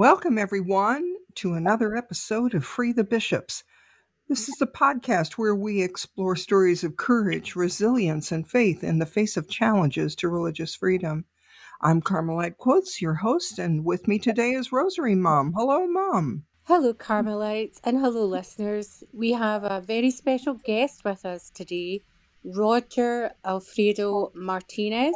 Welcome, everyone, to another episode of Free the Bishops. This is a podcast where we explore stories of courage, resilience, and faith in the face of challenges to religious freedom. I'm Carmelite Quotes, your host, and with me today is Rosary Mom. Hello, Mom. Hello, Carmelites, and hello, listeners. We have a very special guest with us today, Roger Alfredo Martínez,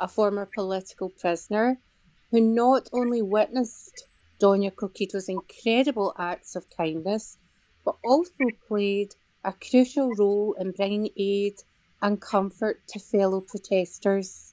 a former political prisoner who not only witnessed Doña Coquito's incredible acts of kindness, but also played a crucial role in bringing aid and comfort to fellow protesters.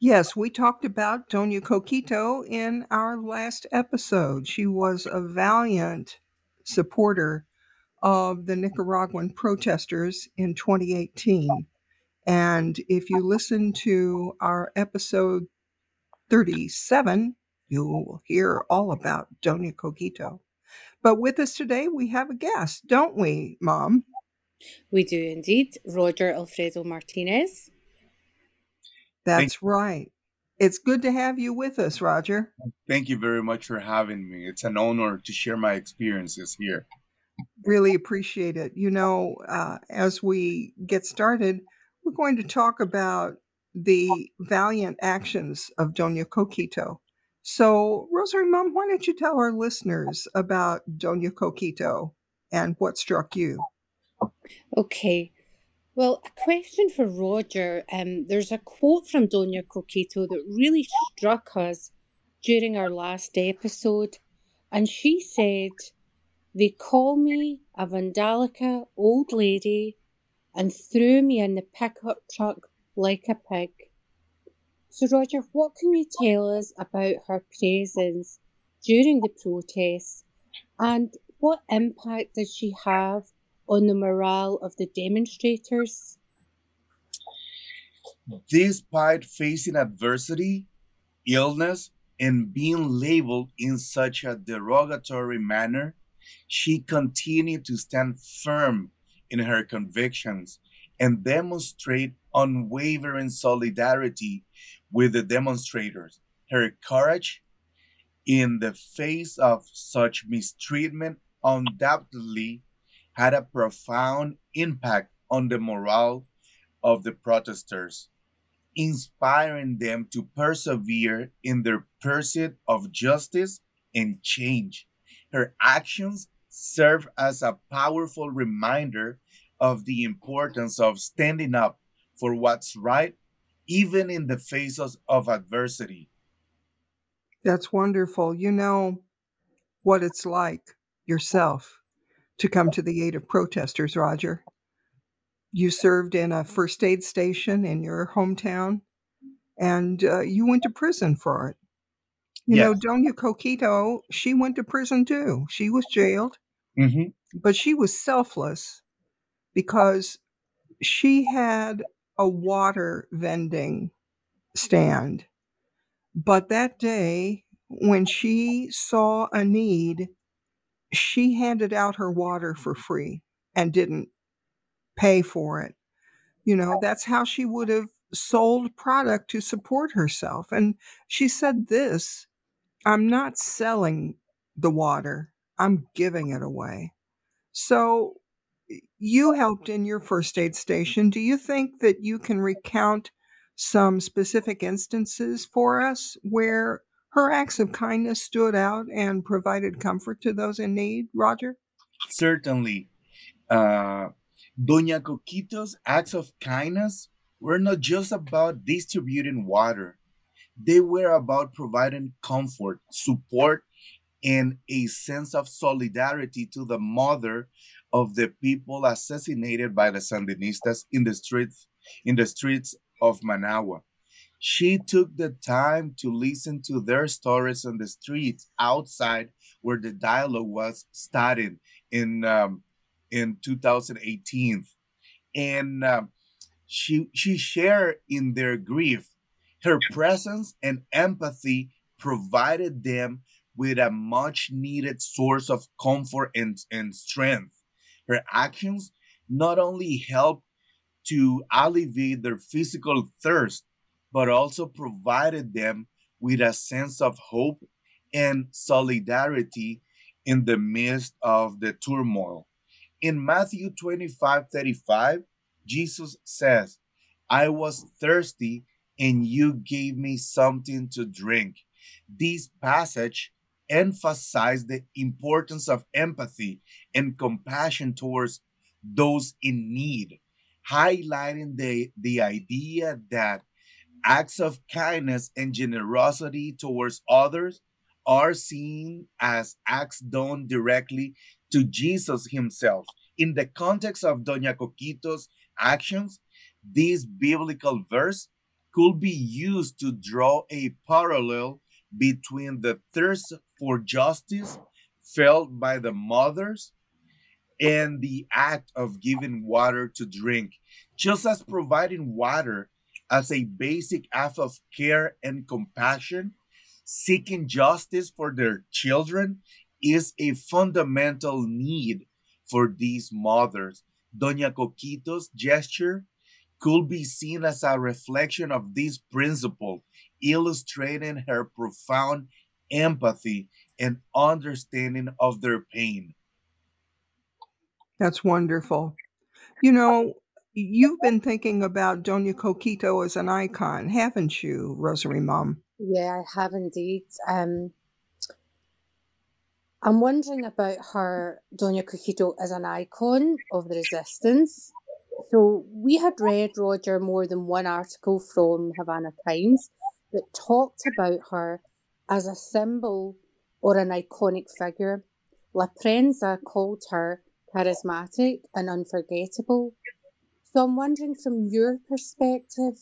Yes, we talked about Doña Coquito in our last episode. She was a valiant supporter of the Nicaraguan protesters in 2018. And if you listen to our episode 37, you will hear all about Doña Coquito. But with us today, we have a guest, don't we, Mom? We do indeed. Roger Alfredo Martínez. That's Thank- right. It's good to have you with us, Roger. Thank you very much for having me. It's an honor to share my experiences here. Really appreciate it. You know, uh, as we get started, we're going to talk about the valiant actions of Doña Coquito. So, Rosary Mom, why don't you tell our listeners about Doña Coquito and what struck you? Okay. Well, a question for Roger. Um, there's a quote from Doña Coquito that really struck us during our last episode. And she said, They call me a Vandalica old lady and threw me in the pickup truck like a pig. So, Roger, what can you tell us about her presence during the protests and what impact did she have on the morale of the demonstrators? Despite facing adversity, illness, and being labeled in such a derogatory manner, she continued to stand firm in her convictions and demonstrate unwavering solidarity with the demonstrators. Her courage in the face of such mistreatment undoubtedly had a profound impact on the morale of the protesters, inspiring them to persevere in their pursuit of justice and change. Her actions serve as a powerful reminder of the importance of standing up for what's right, even in the faces of adversity. That's wonderful. You know what it's like yourself to come to the aid of protesters, Roger. You served in a first aid station in your hometown and uh, you went to prison for it. You know, Doña Coquito, she went to prison too. She was jailed, mm-hmm. but she was selfless because she had a water vending stand. But that day, when she saw a need, she handed out her water for free and didn't pay for it. You know, that's how she would have sold product to support herself. And she said this I'm not selling the water, I'm giving it away. So you helped in your first aid station. Do you think that you can recount some specific instances for us where her acts of kindness stood out and provided comfort to those in need, Roger? Certainly. Uh, Doña Coquito's acts of kindness were not just about distributing water, they were about providing comfort, support, and a sense of solidarity to the mother of the people assassinated by the Sandinistas in the streets in the streets of Managua. She took the time to listen to their stories on the streets outside where the dialogue was started in um, in 2018, and uh, she she shared in their grief. Her presence and empathy provided them with a much needed source of comfort and, and strength. Her actions not only helped to alleviate their physical thirst, but also provided them with a sense of hope and solidarity in the midst of the turmoil. In Matthew 25 35, Jesus says, I was thirsty and you gave me something to drink. This passage emphasized the importance of empathy and compassion towards those in need, highlighting the, the idea that acts of kindness and generosity towards others are seen as acts done directly to Jesus himself. In the context of Doña Coquito's actions, this biblical verse could be used to draw a parallel between the thirst for justice felt by the mothers and the act of giving water to drink, just as providing water as a basic act of care and compassion, seeking justice for their children is a fundamental need for these mothers. Doña Coquito's gesture could be seen as a reflection of this principle, illustrating her profound empathy and understanding of their pain. That's wonderful. You know, you've been thinking about Doña Coquito as an icon, haven't you, Rosary Mom? Yeah, I have indeed. Um, I'm wondering about her, Doña Coquito, as an icon of the resistance. So we had read, Roger, more than one article from Havana Times that talked about her as a symbol or an iconic figure. La Prensa called her charismatic and unforgettable. So I'm wondering from your perspective,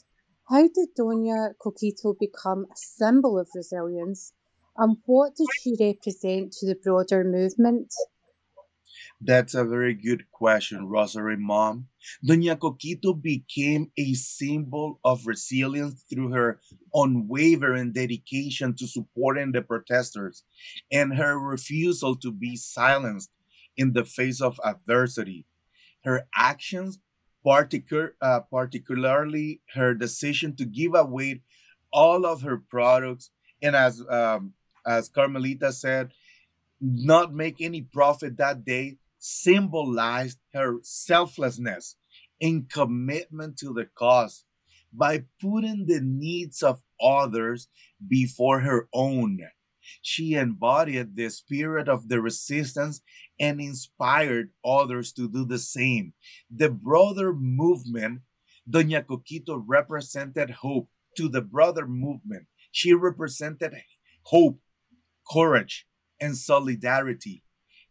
how did Doña Coquito become a symbol of resilience and what does she represent to the broader movement? That's a very good question, Rosary Mom. Doña Coquito became a symbol of resilience through her unwavering dedication to supporting the protesters and her refusal to be silenced in the face of adversity. Her actions, uh, particularly her decision to give away all of her products, and as um, as Carmelita said, not make any profit that day symbolized her selflessness and commitment to the cause by putting the needs of others before her own. She embodied the spirit of the resistance and inspired others to do the same. The brother movement, Doña Coquito represented hope to the brother movement. She represented hope, courage, and solidarity.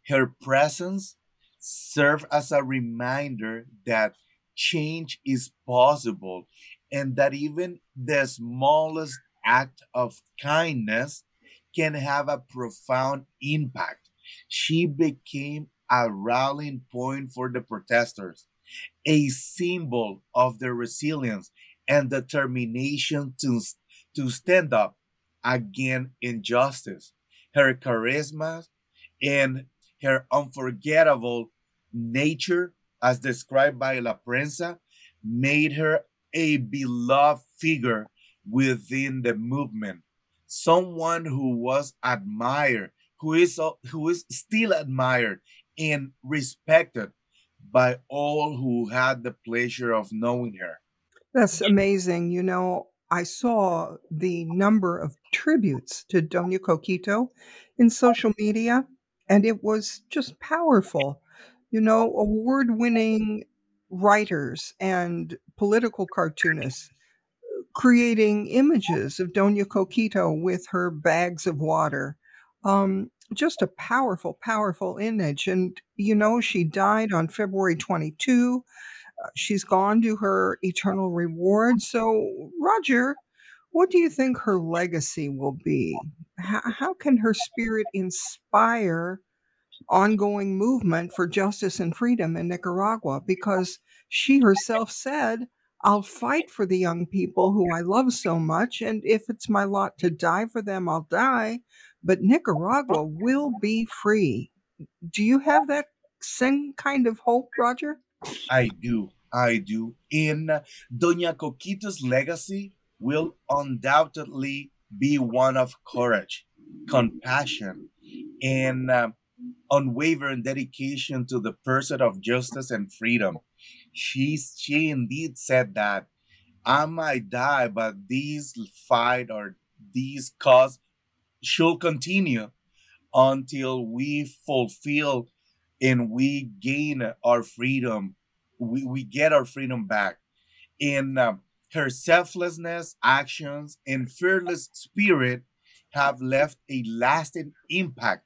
Her presence serve as a reminder that change is possible and that even the smallest act of kindness can have a profound impact. She became a rallying point for the protesters, a symbol of their resilience and determination to, to stand up against injustice. Her charisma and her unforgettable nature, as described by La Prensa, made her a beloved figure within the movement, someone who was admired, who is, who is still admired and respected by all who had the pleasure of knowing her. That's amazing. You know, I saw the number of tributes to Doña Coquito in social media, and it was just powerful. You know, award winning writers and political cartoonists creating images of Doña Coquito with her bags of water. Um, just a powerful, powerful image. And, you know, she died on February 22. Uh, she's gone to her eternal reward. So, Roger, what do you think her legacy will be? How, how can her spirit inspire ongoing movement for justice and freedom in Nicaragua? Because she herself said, I'll fight for the young people who I love so much, and if it's my lot to die for them, I'll die. But Nicaragua will be free. Do you have that same kind of hope, Roger? I do. I do. In Doña Coquito's legacy will undoubtedly be one of courage, compassion, and uh, unwavering dedication to the pursuit of justice and freedom. She, she indeed said that I might die, but these fight or these cause should continue until we fulfill and we gain our freedom. We, we get our freedom back. In um, her selflessness, actions, and fearless spirit have left a lasting impact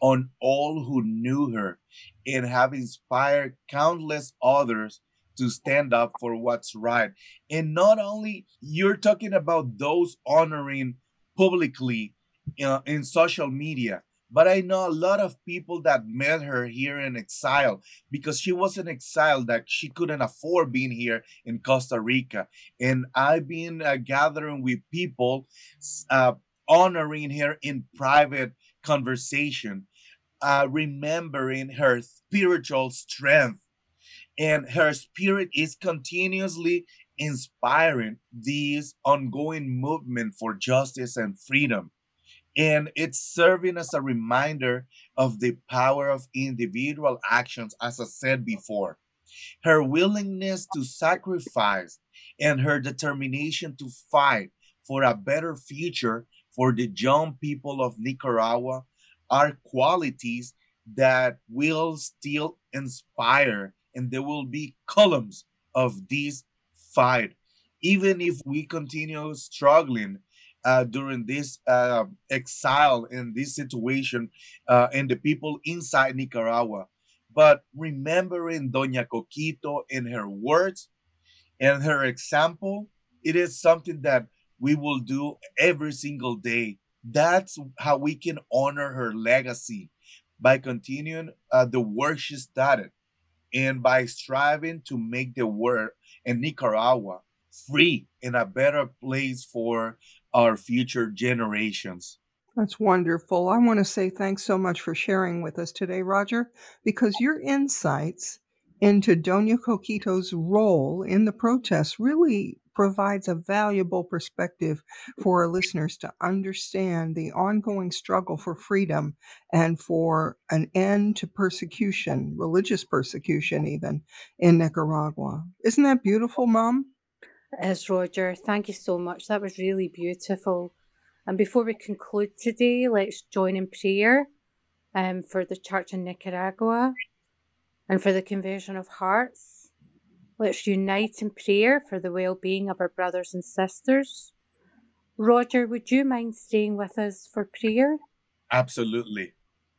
on all who knew her and have inspired countless others to stand up for what's right. And not only you're talking about those honoring publicly uh, in social media, but I know a lot of people that met her here in exile because she was in exile that she couldn't afford being here in Costa Rica. And I've been uh, gathering with people, uh, honoring her in private conversation, uh, remembering her spiritual strength. And her spirit is continuously inspiring this ongoing movement for justice and freedom. And it's serving as a reminder of the power of individual actions, as I said before. Her willingness to sacrifice and her determination to fight for a better future for the young people of Nicaragua are qualities that will still inspire, and there will be columns of this fight. Even if we continue struggling uh, during this uh, exile in this situation uh, and the people inside Nicaragua. But remembering Doña Coquito and her words and her example, it is something that we will do every single day. That's how we can honor her legacy by continuing uh, the work she started and by striving to make the world in Nicaragua free and a better place for our future generations. That's wonderful. I want to say thanks so much for sharing with us today, Roger, because your insights into Doña Coquito's role in the protests really provides a valuable perspective for our listeners to understand the ongoing struggle for freedom and for an end to persecution, religious persecution, even in Nicaragua. Isn't that beautiful, Mom? As Roger, thank you so much. That was really beautiful. And before we conclude today, let's join in prayer um, for the church in Nicaragua and for the conversion of hearts. Let's unite in prayer for the well being of our brothers and sisters. Roger, would you mind staying with us for prayer? Absolutely.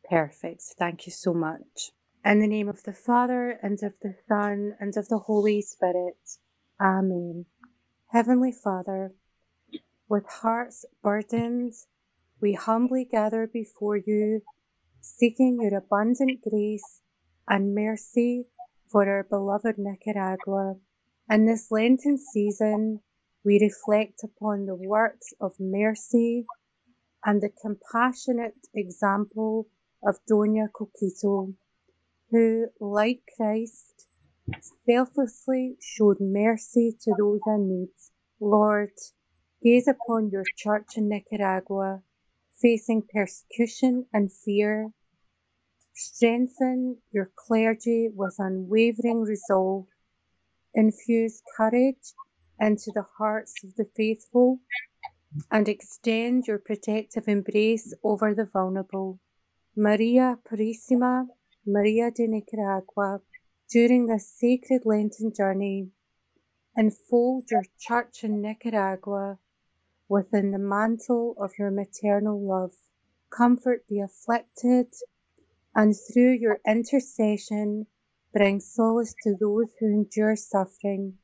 Perfect. Thank you so much. In the name of the Father, and of the Son, and of the Holy Spirit. Amen. Heavenly Father, with hearts burdened, we humbly gather before you, seeking your abundant grace and mercy for our beloved Nicaragua. In this Lenten season, we reflect upon the works of mercy and the compassionate example of Doña Coquito, who, like Christ, selflessly showed mercy to those in need. Lord, gaze upon your church in Nicaragua, facing persecution and fear. Strengthen your clergy with unwavering resolve. Infuse courage into the hearts of the faithful and extend your protective embrace over the vulnerable. Maria Purissima, Maria de Nicaragua, during this sacred Lenten journey, enfold your church in Nicaragua within the mantle of your maternal love. Comfort the afflicted, and through your intercession, bring solace to those who endure suffering.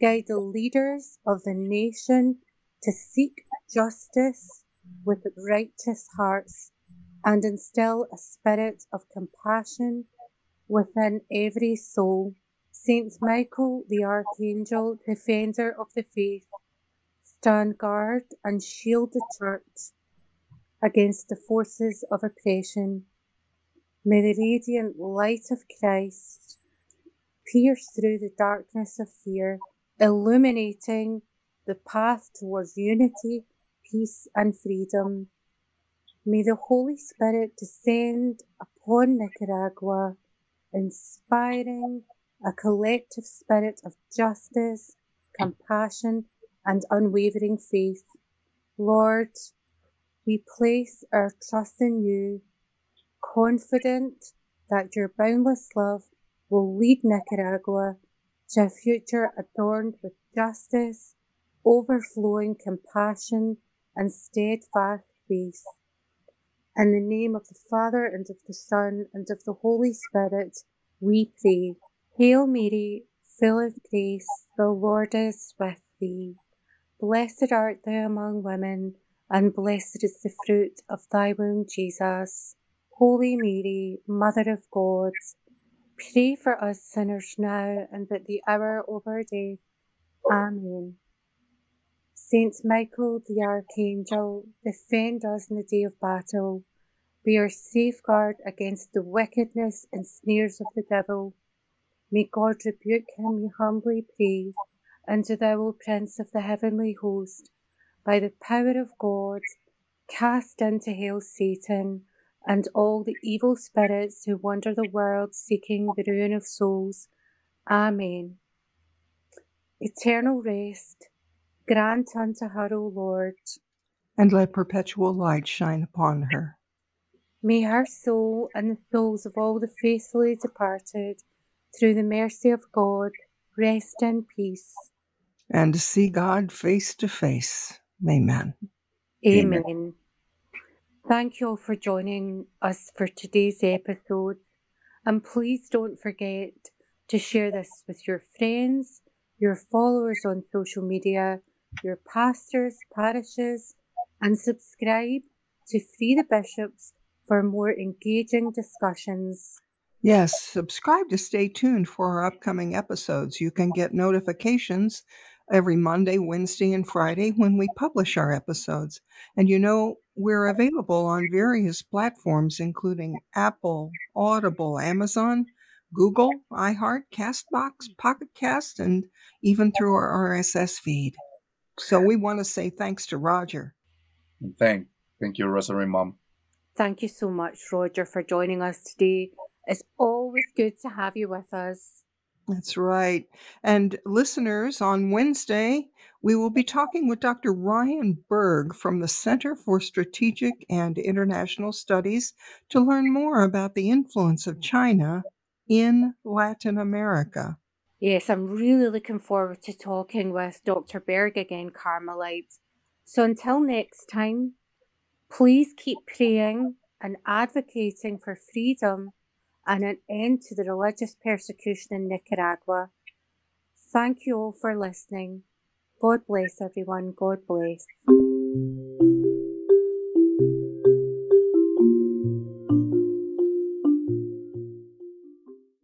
Guide the leaders of the nation to seek justice with righteous hearts and instill a spirit of compassion within every soul. Saint Michael the Archangel, defender of the faith, stand guard and shield the church against the forces of oppression. May the radiant light of Christ pierce through the darkness of fear, illuminating the path towards unity, peace, and freedom. May the Holy Spirit descend upon Nicaragua, inspiring a collective spirit of justice, compassion, and unwavering faith. Lord, we place our trust in you, confident that your boundless love will lead Nicaragua to a future adorned with justice, overflowing compassion, and steadfast faith. In the name of the Father, and of the Son, and of the Holy Spirit, we pray. Hail Mary, full of grace, the Lord is with thee. Blessed art thou among women, and blessed is the fruit of thy womb, Jesus. Holy Mary, Mother of God, pray for us sinners now and at the hour of our death. Amen. Saint Michael the Archangel, defend us in the day of battle. Be our safeguard against the wickedness and snares of the devil. May God rebuke him, we humbly pray. And thou, O Prince of the heavenly host, by the power of God, cast into hell Satan and all the evil spirits who wander the world seeking the ruin of souls. Amen. Eternal rest, grant unto her, O Lord, and let perpetual light shine upon her. May her soul and the souls of all the faithfully departed, through the mercy of God, rest in peace. And see God face to face. Amen. Amen. Amen. Thank you all for joining us for today's episode. And please don't forget to share this with your friends, your followers on social media, your pastors, parishes, and subscribe to Free the Bishops for more engaging discussions. Yes, subscribe to stay tuned for our upcoming episodes. You can get notifications every Monday, Wednesday, and Friday when we publish our episodes. And you know, we're available on various platforms, including Apple, Audible, Amazon, Google, iHeart, Castbox, Pocket Cast, and even through our RSS feed. So we want to say thanks to Roger. Thank, thank you, Rosary Mom. Thank you so much, Roger, for joining us today. It's always good to have you with us. That's right. And listeners, on Wednesday, we will be talking with Dr. Ryan Berg from the Center for Strategic and International Studies to learn more about the influence of China in Latin America. Yes, I'm really looking forward to talking with Dr. Berg again, Carmelite. So until next time, please keep praying and advocating for freedom and an end to the religious persecution in Nicaragua. Thank you all for listening. God bless everyone. God bless.